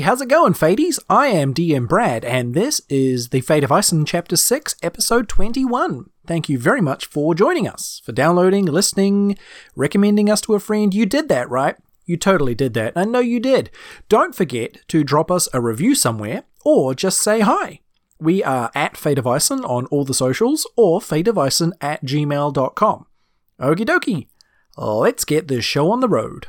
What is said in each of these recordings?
How's it going, Fades? I am DM Brad, and this is the Fate of Ison Chapter 6, Episode 21. Thank you very much for joining us, for downloading, listening, recommending us to a friend. You did that, right? You totally did that. I know you did. Don't forget to drop us a review somewhere, or just say hi. We are at Fate of Ison on all the socials, or fateofison at gmail.com. Okie dokie. Let's get this show on the road.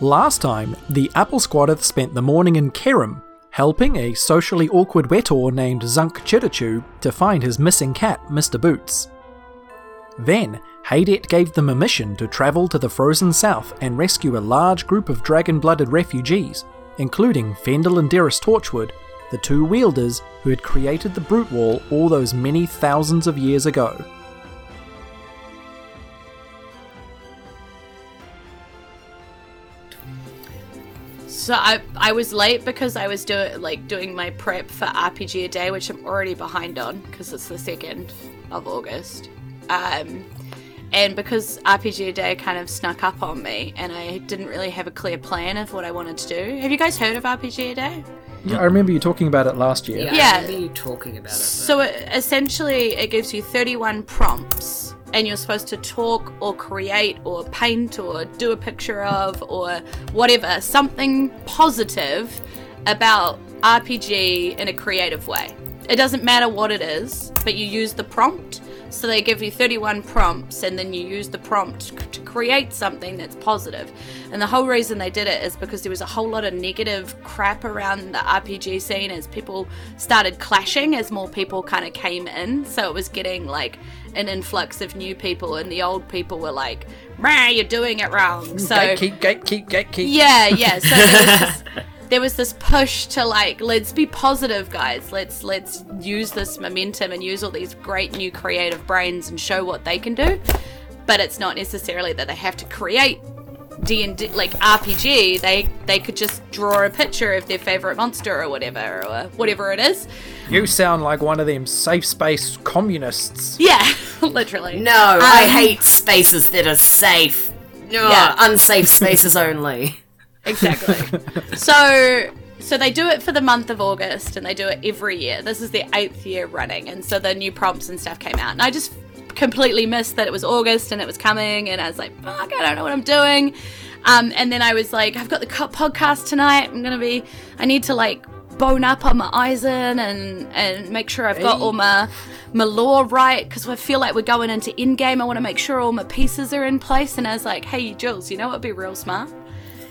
Last time, the Apple Squadeth spent the morning in Kerem, helping a socially awkward Wetor named Zunk Chitterchew to find his missing cat, Mr. Boots. Then, Haydet gave them a mission to travel to the frozen south and rescue a large group of dragon blooded refugees, including Fendel and Dearest Torchwood, the two wielders who had created the Brute Wall all those many thousands of years ago. So I I was late because I was doing like doing my prep for RPG a day, which I'm already behind on because it's the second of August. Um, and because RPG a day kind of snuck up on me, and I didn't really have a clear plan of what I wanted to do. Have you guys heard of RPG a day? Yeah, I remember you talking about it last year. Yeah, Yeah. I remember you talking about it. So it, essentially, it gives you 31 prompts, and you're supposed to talk or create or paint or do a picture of or whatever, something positive about RPG in a creative way. It doesn't matter what it is, but you use the prompt. So they give you 31 prompts, and then you use the prompt to create something that's positive. And the whole reason they did it is because there was a whole lot of negative crap around the RPG scene as people started clashing, as more people kind of came in. So it was getting like an influx of new people, and the old people were like, "Rah, you're doing it wrong." Mm, so gatekeep, gatekeep, gatekeep. yeah, yeah. So there was, this, there was this push to like, let's be positive, guys. Let's let's use this momentum and use all these great new creative brains and show what they can do. But it's not necessarily that they have to create D and D like RPG. They they could just draw a picture of their favorite monster or whatever or whatever it is. You sound like one of them safe space communists. Yeah, literally. No, I Um, hate spaces that are safe. Ugh, Yeah. Unsafe spaces only. Exactly. so so they do it for the month of August and they do it every year. This is their eighth year running, and so the new prompts and stuff came out, and I just completely missed that it was August and it was coming, and I was like, fuck, I don't know what I'm doing. Um, and then I was like, I've got the podcast tonight. I'm gonna be. I need to like bone up on my Eisen and and make sure I've got all my my lore right because I feel like we're going into in game. I want to make sure all my pieces are in place. And I was like, hey, Jules, you know what would be real smart?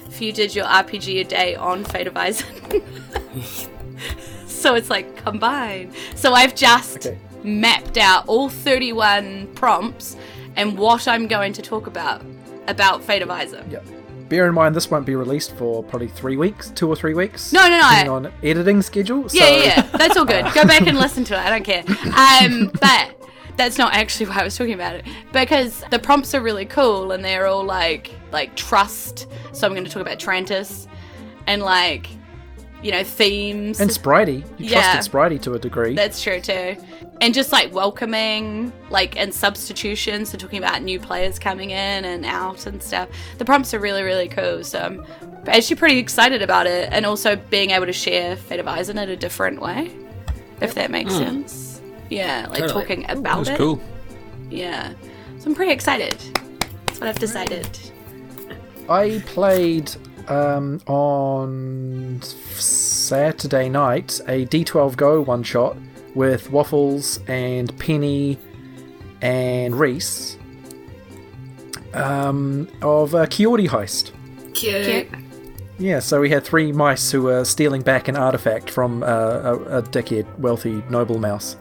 If you did your RPG a day on Fate of Eisen. so it's like combined. So I've just Okay. mapped out all 31 prompts and what I'm going to talk about about Fate of Eisen. Yeah. Bear in mind, this won't be released for probably three weeks, two or three weeks. No, no, no, depending I- on editing schedule. So, Yeah, yeah, yeah. That's all good. Go back and listen to it. I don't care. Um, but that's not actually why I was talking about it because the prompts are really cool and they're all like like trust. So I'm going to talk about Trantis and like you know themes. And Spritey. You Yeah. trusted Spritey to a degree. That's true too. And just like welcoming, like, and substitutions, so talking about new players coming in and out and stuff. The prompts are really, really cool. So I'm actually pretty excited about it. And also being able to share Fate of Eisen in a different way, if that makes sense. Yeah, like Totally. talking about That's it. cool. Yeah. So I'm pretty excited. That's what I've decided. I played um, on Saturday night a D12 Go one shot with Waffles and Penny and Reese um, of a Kiori heist. Cute. Cute. Yeah, so we had three mice who were stealing back an artifact from uh, a, a dickhead, wealthy noble mouse.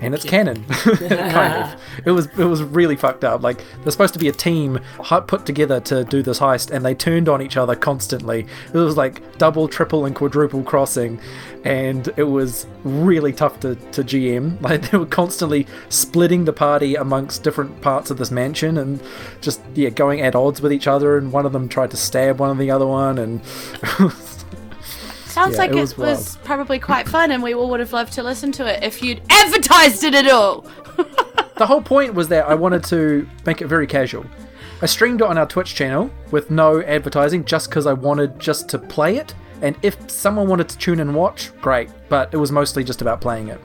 And it's canon, kind of. It was it was really fucked up. Like they're supposed to be a team put together to do this heist, and they turned on each other constantly. It was like double, triple, and quadruple crossing, and it was really tough to, to GM. Like they were constantly splitting the party amongst different parts of this mansion, and just yeah going at odds with each other. And one of them tried to stab one of the other one, and Sounds Yeah, like it it was was, probably quite fun, and we all would have loved to listen to it if you'd advertised it at all. the whole point was that I wanted to make it very casual. I streamed it on our Twitch channel with no advertising just because I wanted just to play it. And if someone wanted to tune and watch, great. But it was mostly just about playing it.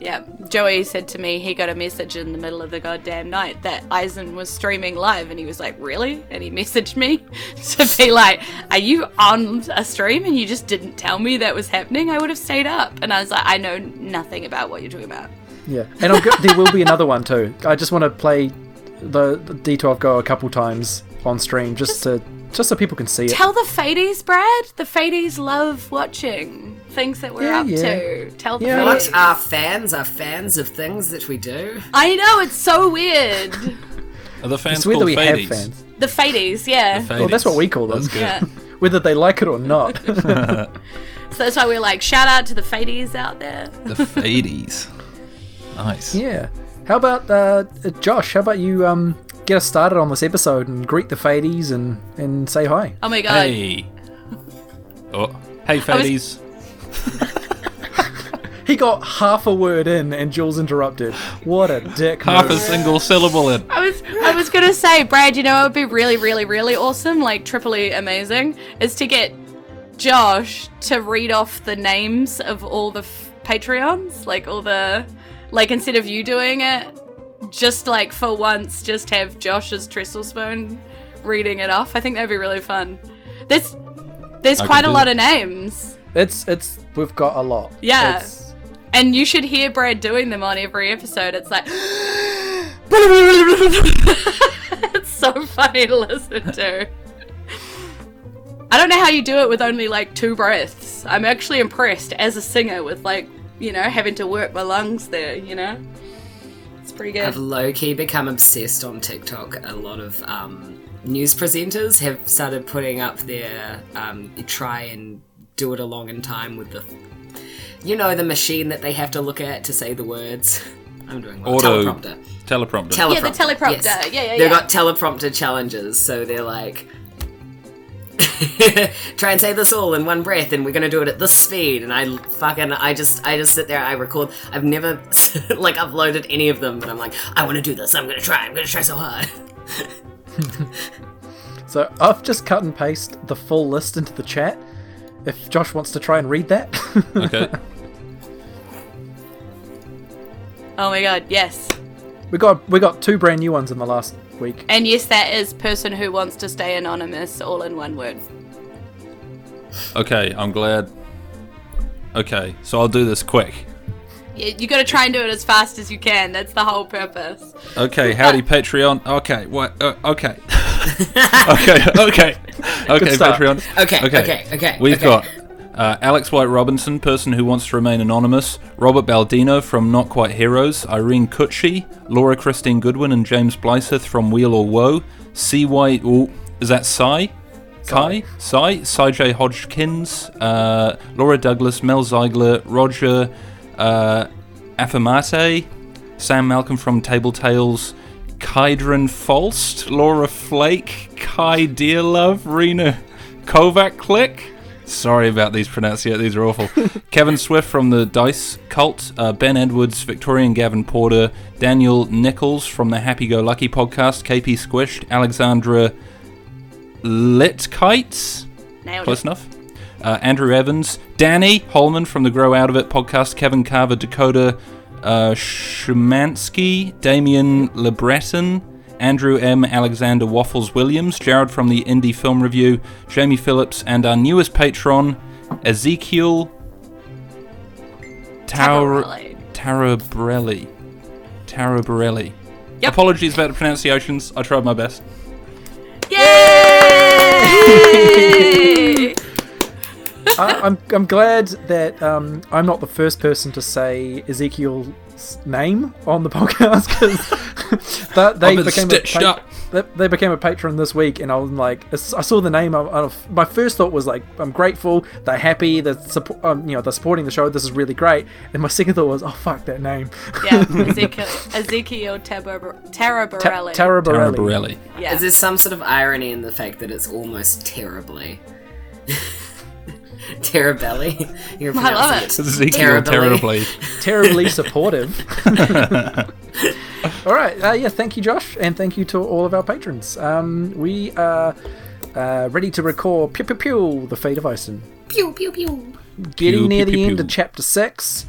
Yeah, Joey said to me he got a message in the middle of the goddamn night that Eisen was streaming live, and he was like, "Really?" And he messaged me to be like, "Are you on a stream and you just didn't tell me that was happening? I would have stayed up." And I was like, "I know nothing about what you're talking about." Yeah, and go, there will be another one too. I just want to play the, the D12 Go a couple times on stream just to just so people can see it. Tell the Fadies, Brad. The Fadies love watching things that we're Yeah, up yeah. to. Tell the Yeah. What Fadies. are fans? Are fans of things that we do? I know it's so weird. Are the fans It's weird that called we Fadies? have fans. the Fadies, yeah. Well, that's what we call them. That's good. yeah. Whether they like it or not. So that's why we're like, shout out to the Fadies out there. The Fadies. Nice. yeah. How about uh, uh, Josh? How about you um, get us started on this episode and greet the Fadies and, and say hi? Oh my god. Hey. Oh. Hey, Fadies. He got half a word in and Jules interrupted. What a dick. Half a single syllable in. I was I was gonna say, Brad, you know it would be really, really, really awesome, like triply amazing, is to get Josh to read off the names of all the f- Patreons, like all the like instead of you doing it, just like for once, just have Josh's trestle spoon reading it off. I think that'd be really fun. There's there's I quite a lot that. of names. It's, it's, we've got a lot. Yeah. It's- And you should hear Brad doing them on every episode. It's like it's so funny to listen to. I don't know how you do it with only like two breaths. I'm actually impressed as a singer with like, you know, having to work my lungs there, you know? It's pretty good. I've good. low key become obsessed on TikTok. A lot of um, news presenters have started putting up their um, try and do it along in time with the, you know, the machine that they have to look at to say the words. I'm doing well. Auto- teleprompter. Teleprompter. teleprompter. Yeah, the teleprompter. yes. Yeah, yeah, They've got teleprompter challenges, so they're like. Try and say this all in one breath, and we're gonna do it at this speed. And I fucking, I just, I just sit there. I record. I've never like uploaded any of them, but I'm like, I want to do this. I'm gonna try. I'm gonna try so hard. So I've just cut and paste the full list into the chat. If Josh wants to try and read that. Okay. Oh my god, yes. we got we got two brand new ones in the last week. And yes, that is person who wants to stay anonymous, all in one word. Okay, I'm glad. Okay, so I'll do this quick. You, you gotta try and do it as fast as you can. That's the whole purpose. Okay, howdy Patreon. Okay, what? Uh, okay. okay, okay, okay. Patreon. Okay, okay, okay, We've okay. got uh, Alex White Robinson, person who wants to remain anonymous. Robert Baldino from Not Quite Heroes. Irene Kutchi, Laura Christine Goodwin, and James Blythe from Wheel or Woe. CY. Ooh, is that Cy? Kai? Cy? Cy J. Hodgkins. Uh, Laura Douglas, Mel Ziegler, Roger uh, Affamate. Sam Malcolm from Table Tales. Kydron Falst, Laura Flake, Kai Dearlove, Rena Kovac Click. Sorry about these pronunciations, these are awful. Kevin Swift from the Dice Cult, uh, Ben Edwards, Victorian Gavin Porter, Daniel Nichols from the Happy Go Lucky podcast, KP Squished, Alexandra Litkites, close enough. Uh, Andrew Evans, Danny Holman from the Grow Out of It podcast, Kevin Carver, Dakota uh, Shumansky, Damien LeBreton, Andrew M. Alexander Waffles Williams, Jared from the Indie Film Review, Jamie Phillips, and our newest patron, Ezekiel Tabarelli. Tarabrelli. Tarabrelli. Yep. Apologies about the pronunciations. I tried my best. Yay! I, I'm I'm glad that um, I'm not the first person to say Ezekiel's name on the podcast because that they became stitched a up. They, they became a patron this week, and I was like, I saw the name. Of, of, my first thought was like, I'm grateful. They're happy. They're suppo- um, you know they're supporting the show. This is really great. And my second thought was, oh fuck that name, yeah, Ezekiel, Ezekiel Tabar- Tarabarelli. Ta- Tara Borelli. Yeah. Is there some sort of irony in the fact that it's almost terribly? Terribly. You're I love pronouncing it. Ezekiel Terribly. terribly. terribly supportive. All right. Uh, yeah. Thank you, Josh, and thank you to all of our patrons. Um, we are uh, ready to record Pew Pew Pew, The Fate of Ison. Pew pew pew. Getting Pew, near pew, the pew, end pew. of chapter six.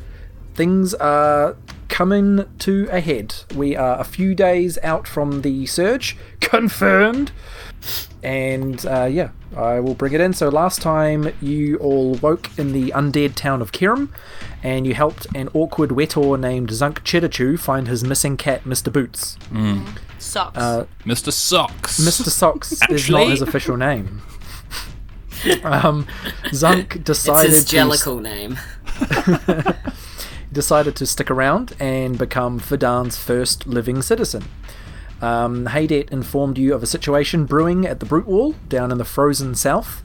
Things are coming to a head. We are a few days out from the surge, confirmed. And uh, yeah, I will bring it in. So last time you all woke in the undead town of Kirim, and you helped an awkward wetor named Zunk Chidachu find his missing cat, Mr. Boots. Socks. Uh, Mr. Socks. Mr. Socks is not his official name. um, Zunk It's decided his to jellicle name. decided to stick around and become Fidan's first living citizen. Um, Haydet informed you of a situation brewing at the Brute Wall down in the frozen south,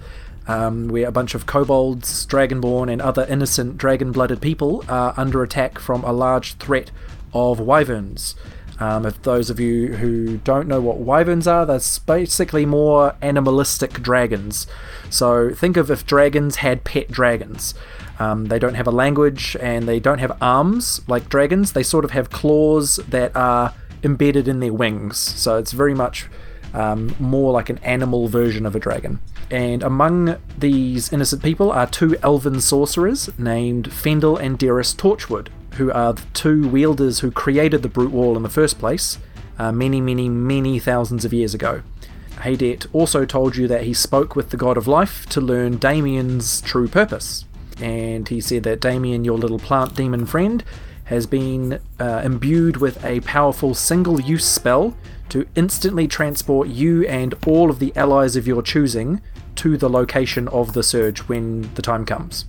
um, where a bunch of kobolds, dragonborn, and other innocent dragon blooded people are under attack from a large threat of wyverns. Um, if those of you who don't know what wyverns are, they're basically more animalistic dragons. So think of if dragons had pet dragons. Um, they don't have a language and they don't have arms like dragons. They sort of have claws that are embedded in their wings. So it's very much um, more like an animal version of a dragon. And among these innocent people are two elven sorcerers named Fendel and Deris Torchwood, who are the two wielders who created the Brute Wall in the first place uh, many, many, many thousands of years ago. Haydet also told you that he spoke with the God of Life to learn Damien's true purpose. And he said that Damien, your little plant demon friend, has been uh, imbued with a powerful single use spell to instantly transport you and all of the allies of your choosing to the location of the surge when the time comes.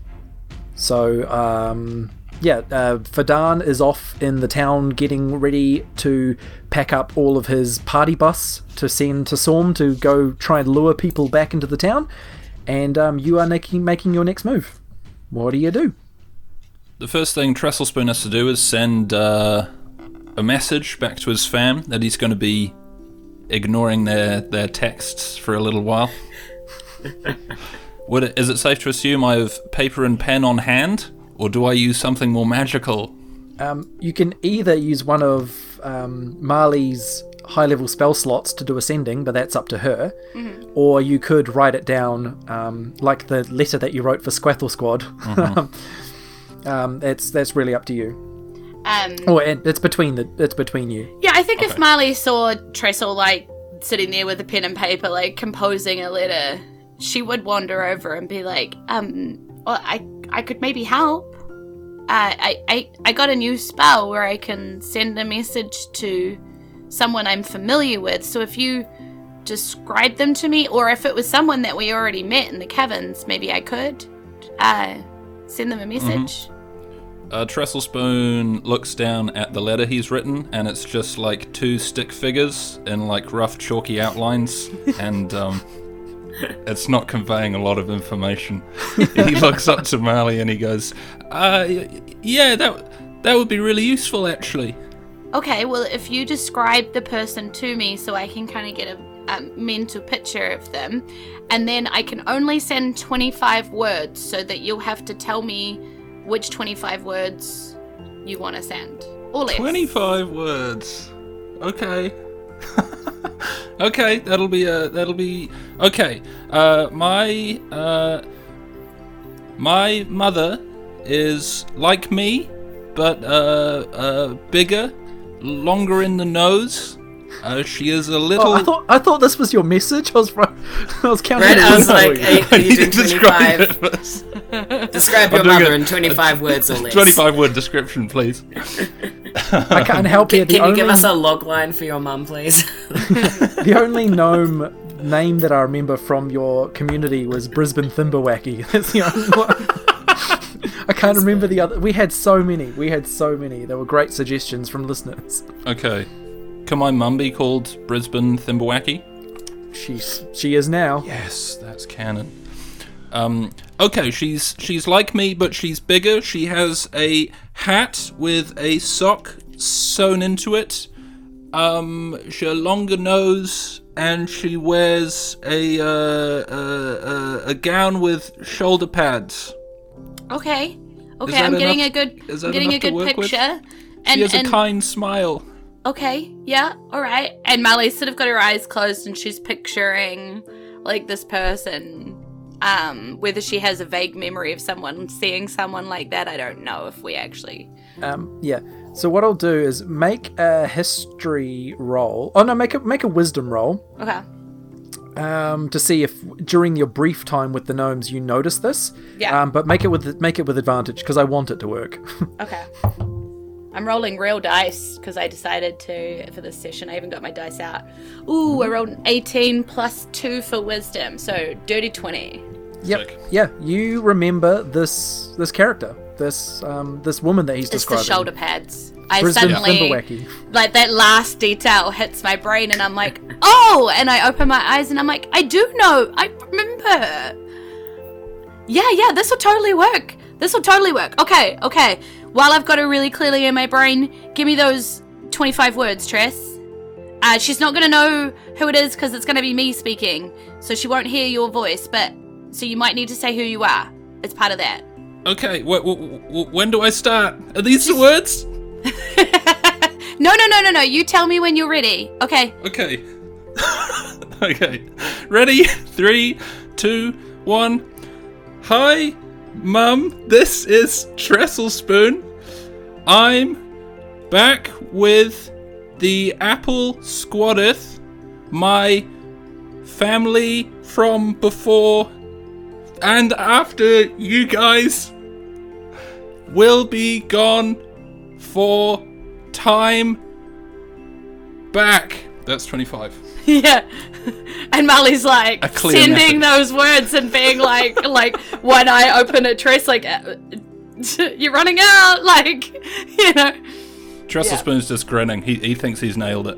So, um, yeah, uh, Fadan is off in the town getting ready to pack up all of his party bus to send to Storm to go try and lure people back into the town. And um, you are making, making your next move. What do you do? The first thing Trestlespoon has to do is send uh, a message back to his fam that he's going to be ignoring their, their texts for a little while. Would it, is it safe to assume I have paper and pen on hand, or do I use something more magical? Um, you can either use one of um, Marley's high level spell slots to do ascending, but that's up to her, or you could write it down um, like the letter that you wrote for Squathel Squad. um, that's that's really up to you. um, Oh, and it's between the it's between you. yeah, I think if Marley saw Trestle like sitting there with a pen and paper, like composing a letter, she would wander over and be like, um, well, I I could maybe help. Uh, I, I I got a new spell where I can send a message to someone I'm familiar with. So if you describe them to me, or if it was someone that we already met in the caverns, maybe I could uh, send them a message. Uh, Trestlespoon looks down at the letter he's written, and it's just like two stick figures in like rough, chalky outlines, and um, it's not conveying a lot of information. he looks up to Marley and he goes, uh, "Yeah, that that would be really useful, actually." Okay, well, if you describe the person to me so I can kind of get a, a mental picture of them, and then I can only send 25 words so that you'll have to tell me which 25 words you want to send. Or less. Twenty-five words. Okay. okay, that'll be uh that'll be okay. Uh my uh my mother is like me, but uh uh bigger, longer in the nose. Uh, she is a little. Oh, I thought I thought this was your message. I was I was counting. Right, I was like, hey, I you need do to describe 25. it. Describe your mother it. in 25 words or less. Twenty-five word description, please. I can't help you. Can, The can only, you give us a log line for your mum, please? the only gnome name that I remember from your community was Brisbane Thimberwacky. That's the only one. I can't remember the other. We had so many. We had so many. There were great suggestions from listeners. Okay. Can my mum be called Brisbane Thimblewhacky? She's she is now. Yes, that's canon. Um, okay, she's she's like me, but she's bigger. She has a hat with a sock sewn into it. Um, she a longer nose, and she wears a uh, uh, uh, a gown with shoulder pads. Okay. Okay, I'm getting a good I'm getting a good work with? picture. She And has and a kind smile. Okay, yeah, all right. And Marley's sort of got her eyes closed and she's picturing like this person. Um, whether she has a vague memory of someone seeing someone like that, I don't know if we actually. Um, yeah. So what I'll do is make a history roll. Oh no, make a make a wisdom roll. Okay. Um, to see if during your brief time with the gnomes you notice this. Yeah. Um, but make it with make it with advantage because I want it to work. Okay. I'm rolling real dice because I decided to for this session. I even got my dice out. Ooh, I rolled an 18 plus 2 for wisdom, so dirty 20. yep. Sick. Yeah. You remember this this character, this um this woman that he's describing. It's the shoulder pads. I Brisbane suddenly, like that last detail hits my brain, and I'm like, oh! And I open my eyes, and I'm like, I do know. I remember. Yeah, yeah, this will totally work. This will totally work. Okay, okay. While I've got it really clearly in my brain, give me those 25 words, Tress. Uh, she's not gonna know who it is because it's gonna be me speaking, so she won't hear your voice. But so you might need to say who you are. It's part of that. Okay, wh- wh- wh- when do I start? Are these the words? No, no, no, no, no. You tell me when you're ready. Okay. Okay. okay. Ready? Three, two, one. Hi, Mum. This is Trestle Spoon. I'm back with the Apple Squadeth, my family from before and after you guys will be gone for time back. That's 25. Yeah. And Molly's like sending those words and being like, like one eye open at Trace, like, uh, you're running out, like, you know. Trestle Yeah. Spoon's just grinning. He, he thinks he's nailed it.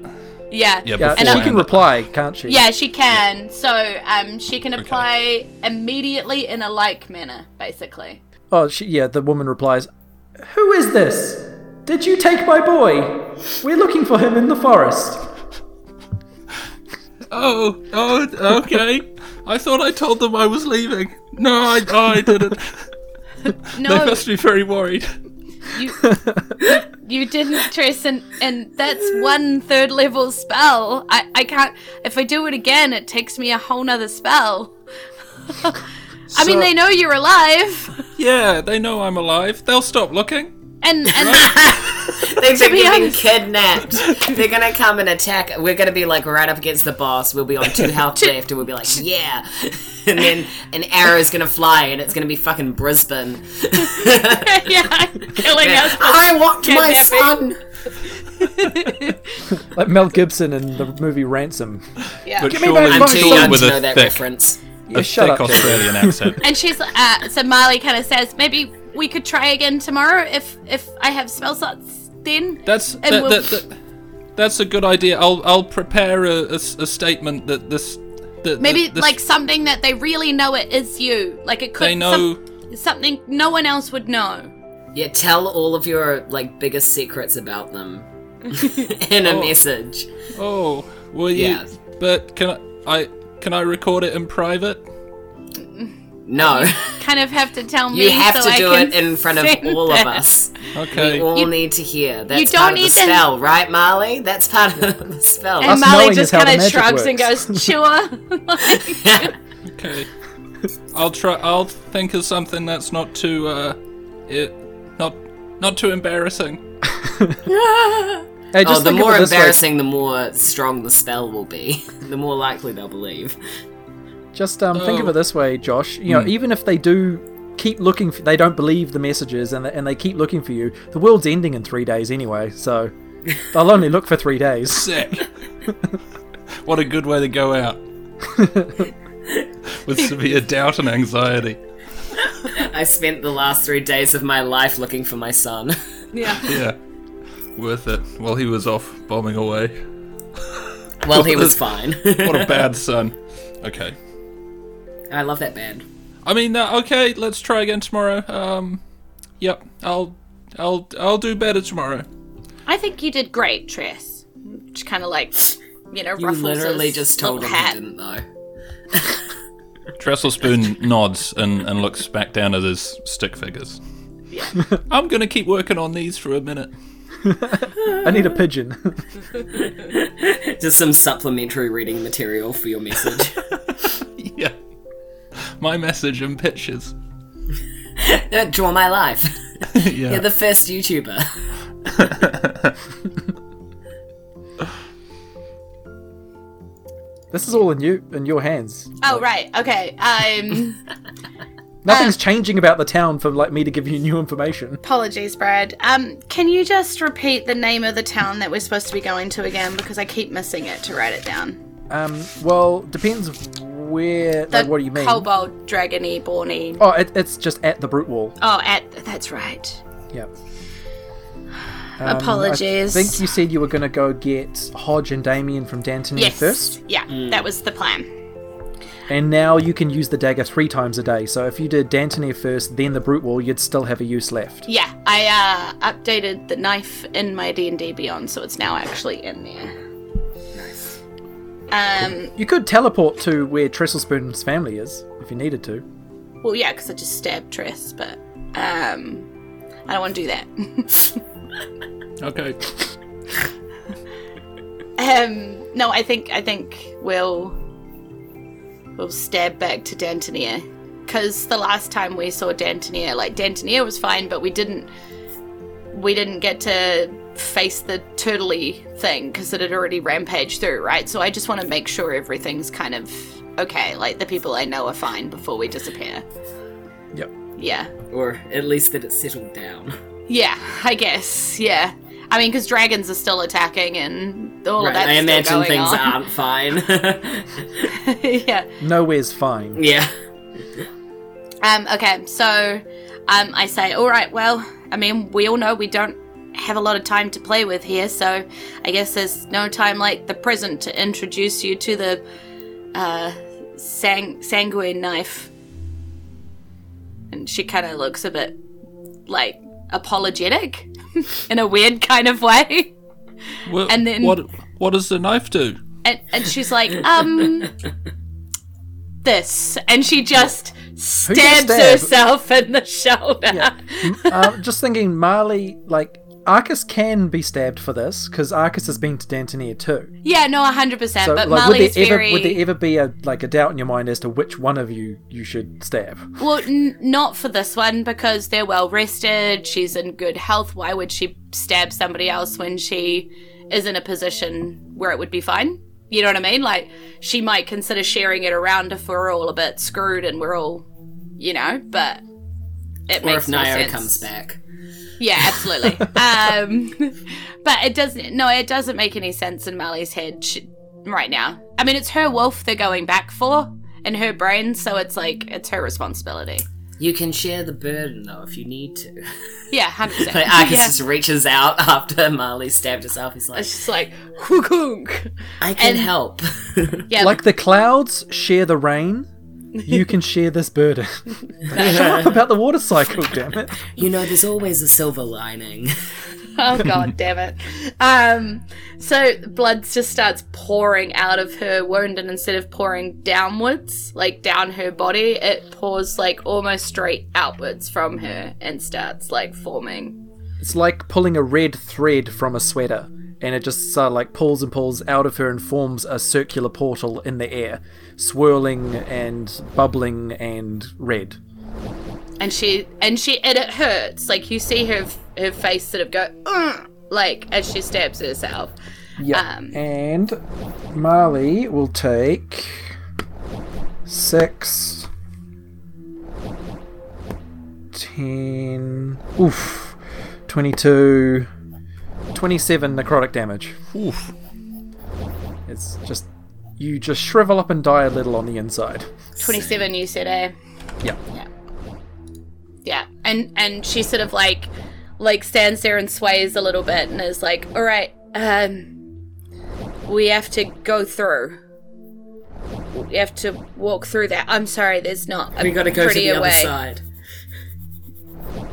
Yeah. Yeah, Yeah, before she can reply, can't she? Yeah, she can. So, um, she can apply immediately in a like manner, basically. Oh, she, yeah. The woman replies, "Who is this? Did you take my boy? We're looking for him in the forest." Oh, oh, okay. I thought I told them I was leaving. No, I, oh, I didn't. They No, must be very worried. you, you didn't, Tress, and, and that's one third level spell. I, I can't, if I do it again, it takes me a whole nother spell. I mean, they know you're alive, Yeah, they know I'm alive. They'll stop looking. And and They're going To be getting honest- kidnapped. They're gonna come and attack. We're gonna be like right up against the boss. We'll be on two health left, and we'll be like, yeah. And then an arrow's gonna fly, and it's gonna be fucking Brisbane. yeah, killing us. I want my son. Like Mel Gibson in the movie Ransom. Yeah. But Give me surely, back I'm my too son. young with to a know that thick, reference. Yeah, a shut thick up. Australian accent. And she's uh, so Marley kind of says maybe we could try again tomorrow if if I have spell slots then. That's And that, we'll- that, that, that's a good idea. I'll I'll prepare a a statement that this that Maybe this, like something that they really know it is you. Like it could they know. some- something no one else would know. Yeah, tell all of your like biggest secrets about them in a Oh. message. Oh, will you? Yeah. But can I, I can I record it in private? No, Kind of have to tell me. you have so to do it in front of send all of us. Okay. We all You- need to hear. That's don't part of the need to- spell, right, Marley? That's part of the spell. And Us Marley just kind of magic shrugs and goes, "Sure." Like, Okay. I'll try. I'll think of something that's not too uh, it, not not too embarrassing. Hey, oh, the more it this way. embarrassing, the more strong the spell will be. the more likely they'll believe. Just um, think of Oh. it this way, Josh. You know, Hmm. even if they do keep looking, for, they don't believe the messages, and they, and they keep looking for you. The world's ending in three days anyway, so they'll only look for three days. Sick. what a good way to go out. With severe doubt and anxiety. I spent the last three days of my life looking for my son. yeah. Yeah. Worth it. While he was off bombing away. well, he was fine. What a bad son. Okay. I love that band. I mean, uh, okay. Let's try again tomorrow. Um. Yep. I'll. I'll. I'll do better tomorrow. I think you did great, Tress. Just kind of like, you know, You literally his just told little him hat. you didn't though. Trestle Spoon nods and, and looks back down at his stick figures. Yeah. I'm gonna keep working on these for a minute. I need a pigeon. Just some supplementary reading material for your message. Yeah. My message and pictures. Draw my life. yeah. You're the first YouTuber. this is all in you in your hands. Oh right, okay. Um, Nothing's changing about the town for like me to give you new information. apologies, Brad. Um, can you just repeat the name of the town that we're supposed to be going to again? Because I keep missing it to write it down. Um, well, depends where. The like, what do you mean? Kobold, dragony, borny. Oh, it, it's just at the brute wall. Oh, at that's right. Yeah. Um, Apologies. I think you said you were going to go get Hodge and Damien from Dantony Yes. first, Yeah, that was the plan. and now you can use the dagger three times a day. So if you did Dantony first, then the brute wall, you'd still have a use left. Yeah, I uh, updated the knife in my D and D Beyond, so it's now actually in there. Nice. Um, You could teleport to where Trestlespoon's family is if you needed to. well, yeah, because I just stabbed Tress, but um, I don't want to do that. Okay. um, no, I think I think we'll we'll stab back to Dantonier because the last time we saw Dantonier, like Dantonier was fine, but we didn't we didn't get to face the turtley thing because it had already rampaged through, right? So I just want to make sure everything's kind of okay, like the people I know are fine before we disappear. Yep. Yeah, Or at least that it's settled down. yeah, I guess, yeah. I mean, because dragons are still attacking and all Right, of that. I imagine going things on. aren't fine. yeah. Nowhere's fine. yeah. Um, okay, so um, I say, all right, well, I mean, we all know we don't have a lot of time to play with here, so I guess there's no time like the present to introduce you to the uh, sang- sanguine knife. And she kind of looks a bit like apologetic in a weird kind of way. Well, And then- what what does the knife do? And, and she's like, um, this. And she just stabs stab? herself in the shoulder. Yeah. uh, just thinking, Marley, like, Arcus can be stabbed for this because Arcus has been to Dantonier too. Yeah, no, hundred percent. So, But like, Marley's would there ever very would there ever be a like a doubt in your mind as to which one of you you should stab? well, n- not for this one because they're well rested. She's in good health. Why would she stab somebody else when she is in a position where it would be fine? You know what I mean? Like she might consider sharing it around if we're all a bit screwed and we're all, you know. But it Or makes if no Nio sense. comes back. Yeah, absolutely. um, but it doesn't. No, it doesn't make any sense in Marley's head sh right now. I mean, it's her wolf they're going back for in her brain, so it's like it's her responsibility. You can share the burden though if you need to. Yeah, hundred percent. But Arcus yeah. just reaches out after Marley stabbed herself. He's like, It's just like hookunk. I can and- help. Yeah, Like the clouds share the rain, you can share this burden. Shut up about the water cycle, damn it. you know, there's always a silver lining. oh god damn it. Um, so blood just starts pouring out of her wound, and instead of pouring downwards, like down her body, it pours like almost straight outwards from her and starts like forming. It's like pulling a red thread from a sweater, and it just sort of like pulls and pulls out of her and forms a circular portal in the air, swirling and bubbling and red. and she and she and it hurts like you see her her face sort of go "Ugh," like as she stabs herself Yeah. Um, and Marley will take six, ten, oof, 22, 27 necrotic damage. Oof. It's just, you just shrivel up and die a little on the inside. 27 you said eh Yeah. yeah Yeah. and and she sort of like like stands there and sways a little bit and is like all right um we have to go through we have to walk through that i'm sorry there's not a we gotta go to prettier the other side.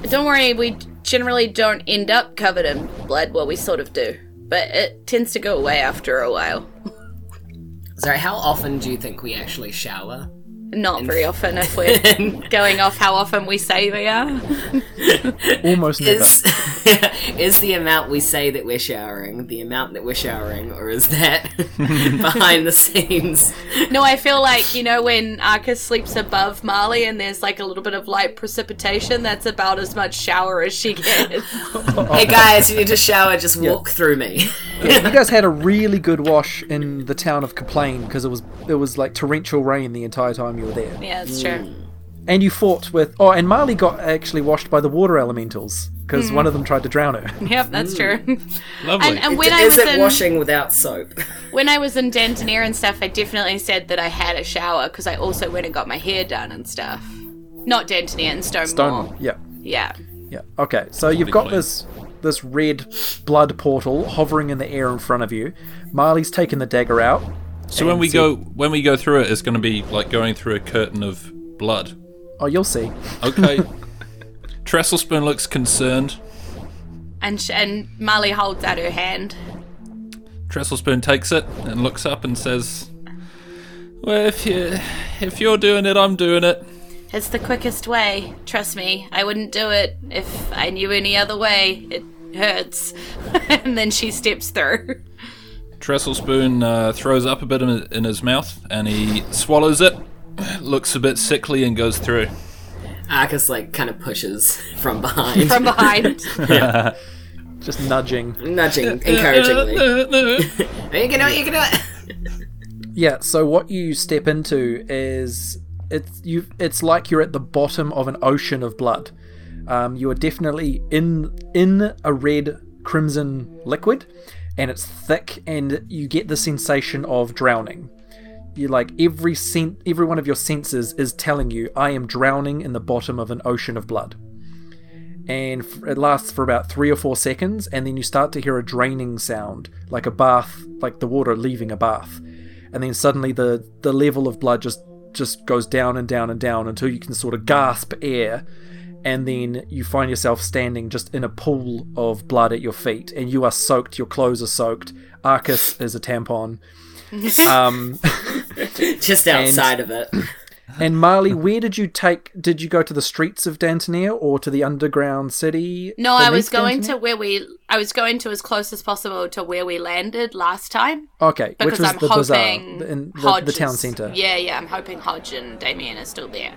Don't worry, we generally don't end up covered in blood. Well, we sort of do, but it tends to go away after a while. Sorry, how often do you think we actually shower? Not very often if we're going off how often we say we are. Almost never. Is is the amount we say that we're showering the amount that we're showering, or is that behind the scenes? No, I feel like, you know, when Arcus sleeps above Marley and there's like a little bit of light precipitation, that's about as much shower as she gets. Hey guys, you need to shower. Just walk through me. you guys had a really good wash in the town of Kaplane because it was it was like torrential rain the entire time you were there. yeah, it's true. Mm. And you fought with oh, and Marley got actually washed by the water elementals because one of them tried to drown her. Yep, that's true. Mm. Lovely. And, and when I is was it in washing without soap? when I was in Dantoneer and stuff, I definitely said that I had a shower because I also went and got my hair done and stuff. Not Dantoneer and Stonewall. Stone. Yeah, Yeah. yeah. Okay, so you've got clean. this this red blood portal hovering in the air in front of you. Marley's taken the dagger out. So when we see- go when we go through it, it's going to be like going through a curtain of blood. Oh, you'll see. Okay. Trestlespoon looks concerned. And sh- and Marley holds out her hand. Trestlespoon takes it and looks up and says, "Well, if you if you're doing it, I'm doing it." It's the quickest way. Trust me, I wouldn't do it if I knew any other way. It hurts. and then she steps through. Trestlespoon uh, throws up a bit in, in his mouth and he swallows it. Looks a bit sickly and goes through. Arcus like kind of pushes from behind, From behind. yeah. Just nudging. nudging encouragingly. you can do it. You can do it. Yeah, so what you step into is it's you it's like you're at the bottom of an ocean of blood. Um, you are definitely in in a red crimson liquid and it's thick and you get the sensation of drowning. You like every sen- every one of your senses is telling you I am drowning in the bottom of an ocean of blood. And it lasts for about 3 or 4 seconds and then you start to hear a draining sound like a bath like the water leaving a bath and then suddenly the the level of blood just just goes down and down and down until you can sort of gasp air and then you find yourself standing just in a pool of blood at your feet and you are soaked your clothes are soaked arcus is a tampon um, Just outside of it. and marley where did you take did you go to the streets of dantoneer or to the underground city No, I was going Dantoneer? to where we. I was going to as close as possible to where we landed last time okay which because was I'm the bazaar hoping in the, Hodge the town centre Yeah, yeah. I'm hoping Hodge and Damien are still there.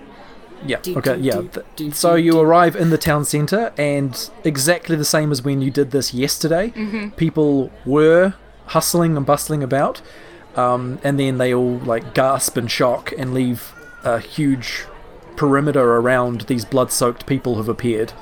Yeah. Okay. Yeah. do, th- do, so you arrive in the town centre, and exactly the same as when you did this yesterday. People were hustling and bustling about, um, and then they all like gasp in shock and leave a huge perimeter around these blood-soaked people who've appeared.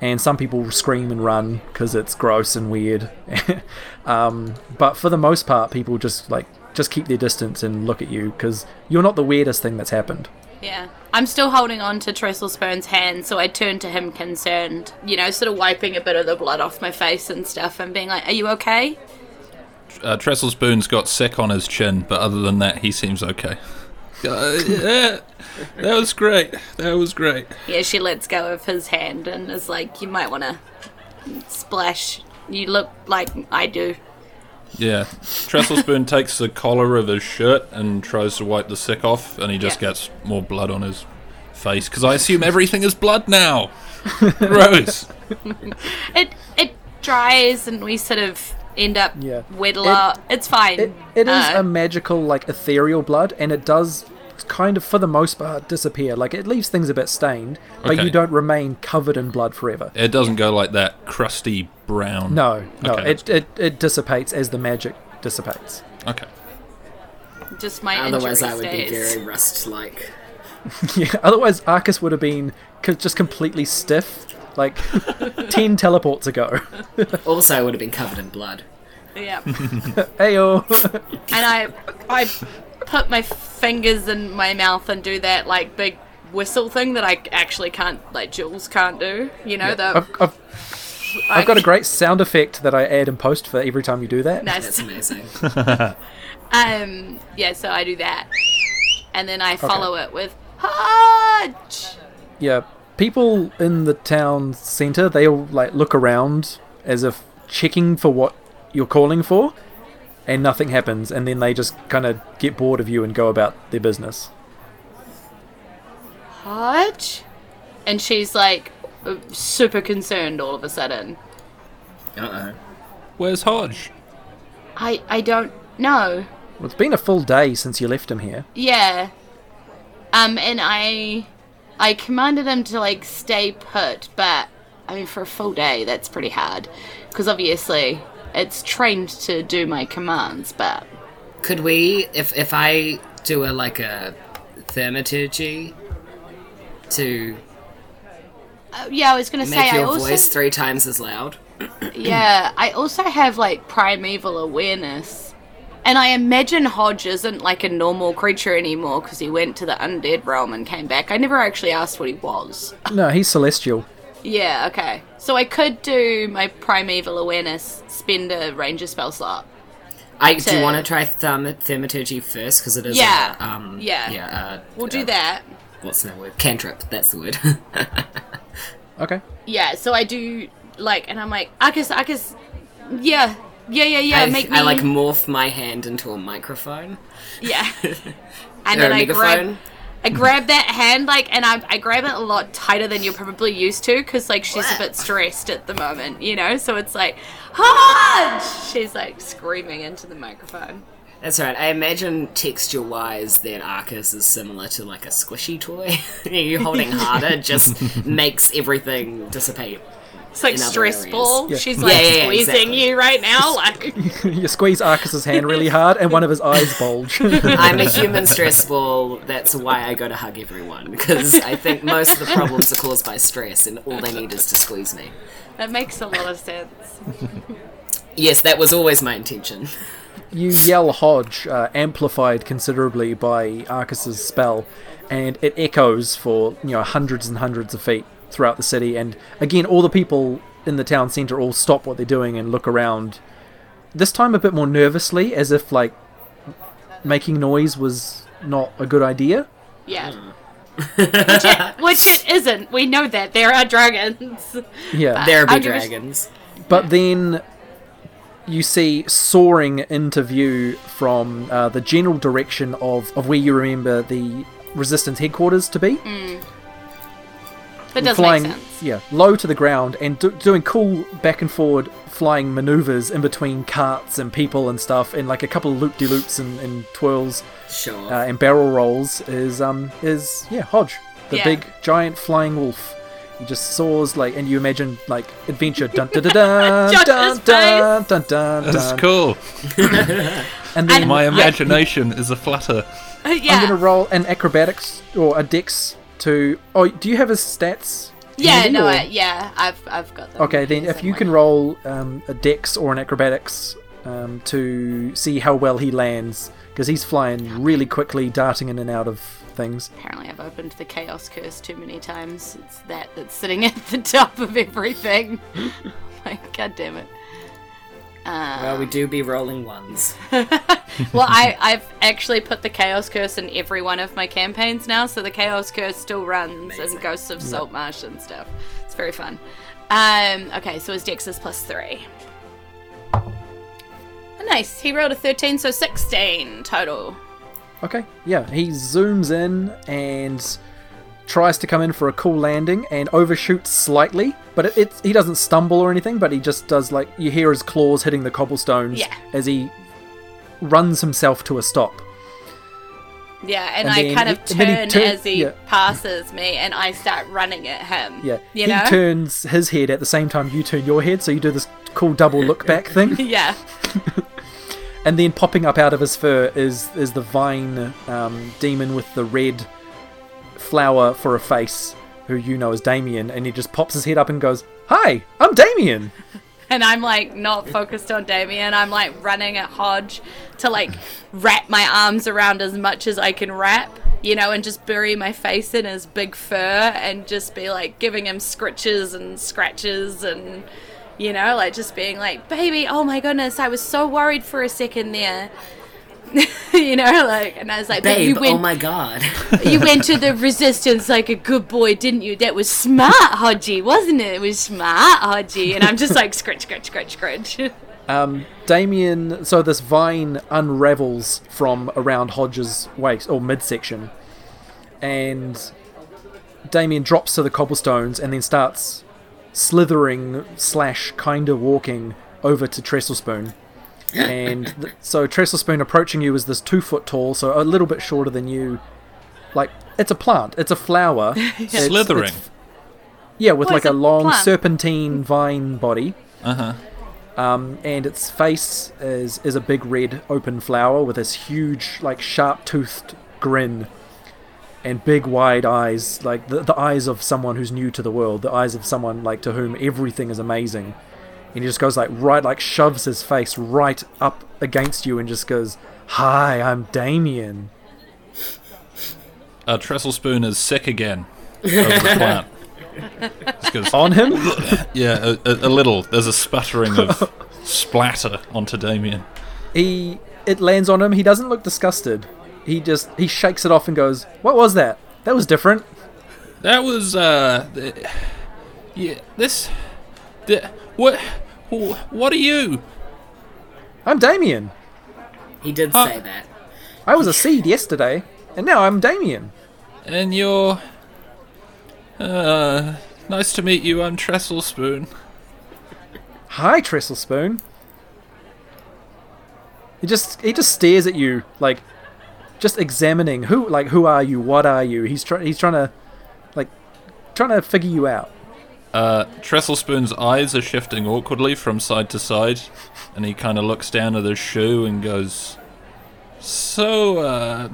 And some people scream and run because it's gross and weird. um, but for the most part, people just like just keep their distance and look at you because you're not the weirdest thing that's happened. Yeah. I'm still holding on to Trestlespoon's hand, so I turn to him concerned, you know, sort of wiping a bit of the blood off my face and stuff and being like, Are you okay? Uh, Trestlespoon's got sick on his chin, but other than that, he seems okay. Uh, yeah, that was great. That was great. Yeah, she lets go of his hand and is like, You might want to splash. You look like I do. Yeah, Trestlespoon takes the collar of his shirt and tries to wipe the sick off, and he just Yeah. gets more blood on his face because I assume everything is blood now. Gross. It it dries and we sort of end up Yeah. wedlock. it's fine. It, it is Uh, a magical, like ethereal blood, and it does kind of, for the most part, disappear. Like it leaves things a bit stained, but Okay. you don't remain covered in blood forever. It doesn't go like that crusty brown. No, no, Okay, it, it it dissipates as the magic dissipates. Okay. just my Otherwise, I would be stays. very rust-like. Yeah. Otherwise, Arcus would have been co- just completely stiff, like ten teleports ago. Also, I would have been covered in blood. Yeah. Heyo. and I I put my fingers in my mouth and do that like big whistle thing that I actually can't like Jules can't do. You know the I've, I've, I've got a great sound effect that I add in post for every time you do that. That's nice. amazing. Um yeah, so I do that, and then I follow it with Hodge. Yeah, people in the town centre, they all like look around as if checking for what you're calling for, and nothing happens, and then they just kind of get bored of you and go about their business. Hodge? And she's like uh, super concerned all of a sudden. Uh oh. Where's Hodge? I I don't know. Well, it's been a full day since you left him here. Yeah. Um, and I, I commanded him to like stay put, but I mean, for a full day, that's pretty hard, because obviously it's trained to do my commands. But Could we, if if I do a like a thaumaturgy to uh, yeah, I was gonna make say I your also voice three times as loud? yeah, I also have like primeval awareness. And I imagine Hodge isn't like a normal creature anymore because he went to the undead realm and came back. I never actually asked what he was. No, he's celestial. Yeah, okay. So I could do my primeval awareness, spend a ranger spell slot. I do you want to try therm- thaumaturgy first because it is Yeah, a, um yeah. yeah uh, We'll uh, do that. What's that word? Cantrip. That's the word. Okay. Yeah, so I do like, and I'm like, I guess, I Arcus, yeah, yeah, yeah, yeah. I, make me, I like morph my hand into a microphone yeah. and or then a I grab, megaphone. I grab that hand like, and I, I grab it a lot tighter than you're probably used to, because like she's a bit stressed at the moment, you know. So it's like, Hodge! She's like screaming into the microphone. That's right. I imagine texture-wise that Arcus is similar to like a squishy toy. you holding harder just makes everything dissipate. It's like In other stress ball. Yeah. She's Yeah, like yeah, yeah, squeezing exactly. you right now, like. you squeeze Arcus's hand really hard, and one of his eyes bulge. I'm a human stress ball. That's why I go to hug everyone because I think most of the problems are caused by stress, and all they need is to squeeze me. That makes a lot of sense. Yes, that was always my intention. you yell Hodge, uh, amplified considerably by Arcus's spell, and it echoes for you know hundreds and hundreds of feet throughout the city. And again, all the people in the town centre all stop what they're doing and look around. This time, a bit more nervously, as if like making noise was not a good idea. Yeah. which, it, which it isn't. We know that. There are dragons. Yeah, There be I'll give a- dragons. But then you see soaring into view from uh, the general direction of, of where you remember the resistance headquarters to be. That does flying, make sense. yeah, low to the ground and do, doing cool back and forward flying maneuvers in between carts and people and stuff, and like a couple of loop de loops and, and twirls Sure. uh, and barrel rolls is um is yeah Hodge, the Yeah. big giant flying wolf. He just soars like, and you imagine like adventure dun dun dun dun Just dun dun dun dun. That's dun. cool. And then My yeah, imagination is a flutter. yeah. I'm gonna roll an acrobatics or a dex to. Oh, do you have his stats? yeah, handy, no, or- I, yeah, I've, I've got them. Okay, then if you can roll um, a dex or an acrobatics um, to see how well he lands, because he's flying really quickly, darting in and out of things. Apparently, I've opened the Chaos Curse too many times. It's that that's sitting at the top of everything. like, god damn it. Well, we do be rolling ones. Well, I, I've actually put the Chaos Curse in every one of my campaigns now, so the Chaos Curse still runs Amazing. in Ghosts of Saltmarsh and stuff. It's very fun. Um, okay, so his dex is plus three. Oh, nice. He rolled a 13, so 16 total. Okay, yeah, he zooms in and tries to come in for a cool landing and overshoots slightly, but it, it's he doesn't stumble or anything, but he just does like you hear his claws hitting the cobblestones Yeah. as he runs himself to a stop. Yeah, and, And I kind of he turn turn- as he yeah. passes me, and I start running at him. Yeah, you he know. turns his head at the same time you turn your head, so you do this cool double look back thing. yeah, And then popping up out of his fur is is the vine um, demon with the red flower for a face, who you know as Damien, and he just pops his head up and goes, "Hi, I'm Damien." and I'm like not focused on Damien. I'm like running at Hodge to like wrap my arms around as much as I can wrap, you know, and just bury my face in his big fur and just be like giving him scritches and scratches and. You know, like just being like, baby, oh my goodness, I was so worried for a second there. you know, like, and I was like, but you went oh my god. you went to the resistance like a good boy, didn't you? That was smart, Hodgie, wasn't it? It was smart, Hodgie. And I'm just like scratch, scratch, scratch, scratch. Um, Damien, so this vine unravels from around Hodge's waist or midsection, and Damien drops to the cobblestones and then starts slithering slash kind of walking over to Trestlespoon. And th- so Trestlespoon approaching you is this two foot tall, so a little bit shorter than you. Like it's a plant, it's a flower. It's- Slithering. it's- yeah, with Well, like a a long plant. serpentine vine body. Uh huh. Um, and its face is is a big red open flower with this huge, like sharp toothed grin, and big wide eyes, like the, the eyes of someone who's new to the world, the eyes of someone like to whom everything is amazing. And he just goes like right, like shoves his face right up against you and just goes, "Hi, I'm Damien." Uh, Trestle Spoon is sick again of the plant. Just goes, On him, yeah, a, a, a little. There's a sputtering of splatter onto Damien. he it lands on him. He doesn't look disgusted. He just he shakes it off and goes, "What was that? That was different." That was uh, th- yeah. This, the, what, wh- what are you? I'm Damien. He did Huh. say that. I was a seed yesterday, and now I'm Damien. And you're, uh, nice to meet you. I'm Trestle Spoon. Hi, Trestle Spoon. He just he just stares at you like just examining who like who are you? What are you? He's trying he's trying to like trying to figure you out. Uh, Trestle Spoon's eyes are shifting awkwardly from side to side, and he kind of looks down at his shoe and goes, "So, uh,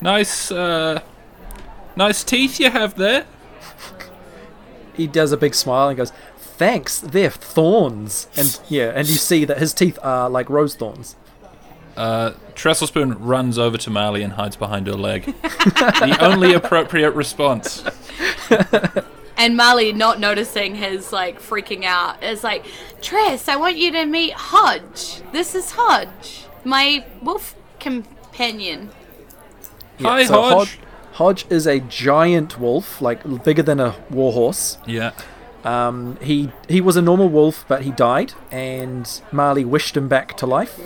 nice, uh, nice teeth you have there." He does a big smile and goes, "Thanks, they're thorns." And yeah, and you see that his teeth are like rose thorns. Uh, Trestle Spoon runs over to Marley and hides behind her leg. the only appropriate response. And Marley, not noticing his like freaking out, is like, Tress, I want you to meet Hodge. This is Hodge, my wolf companion. Hi, so Hodge. Hodge is a giant wolf, like bigger than a warhorse. Yeah. Um, he he was a normal wolf, but he died, and Marley wished him back to life.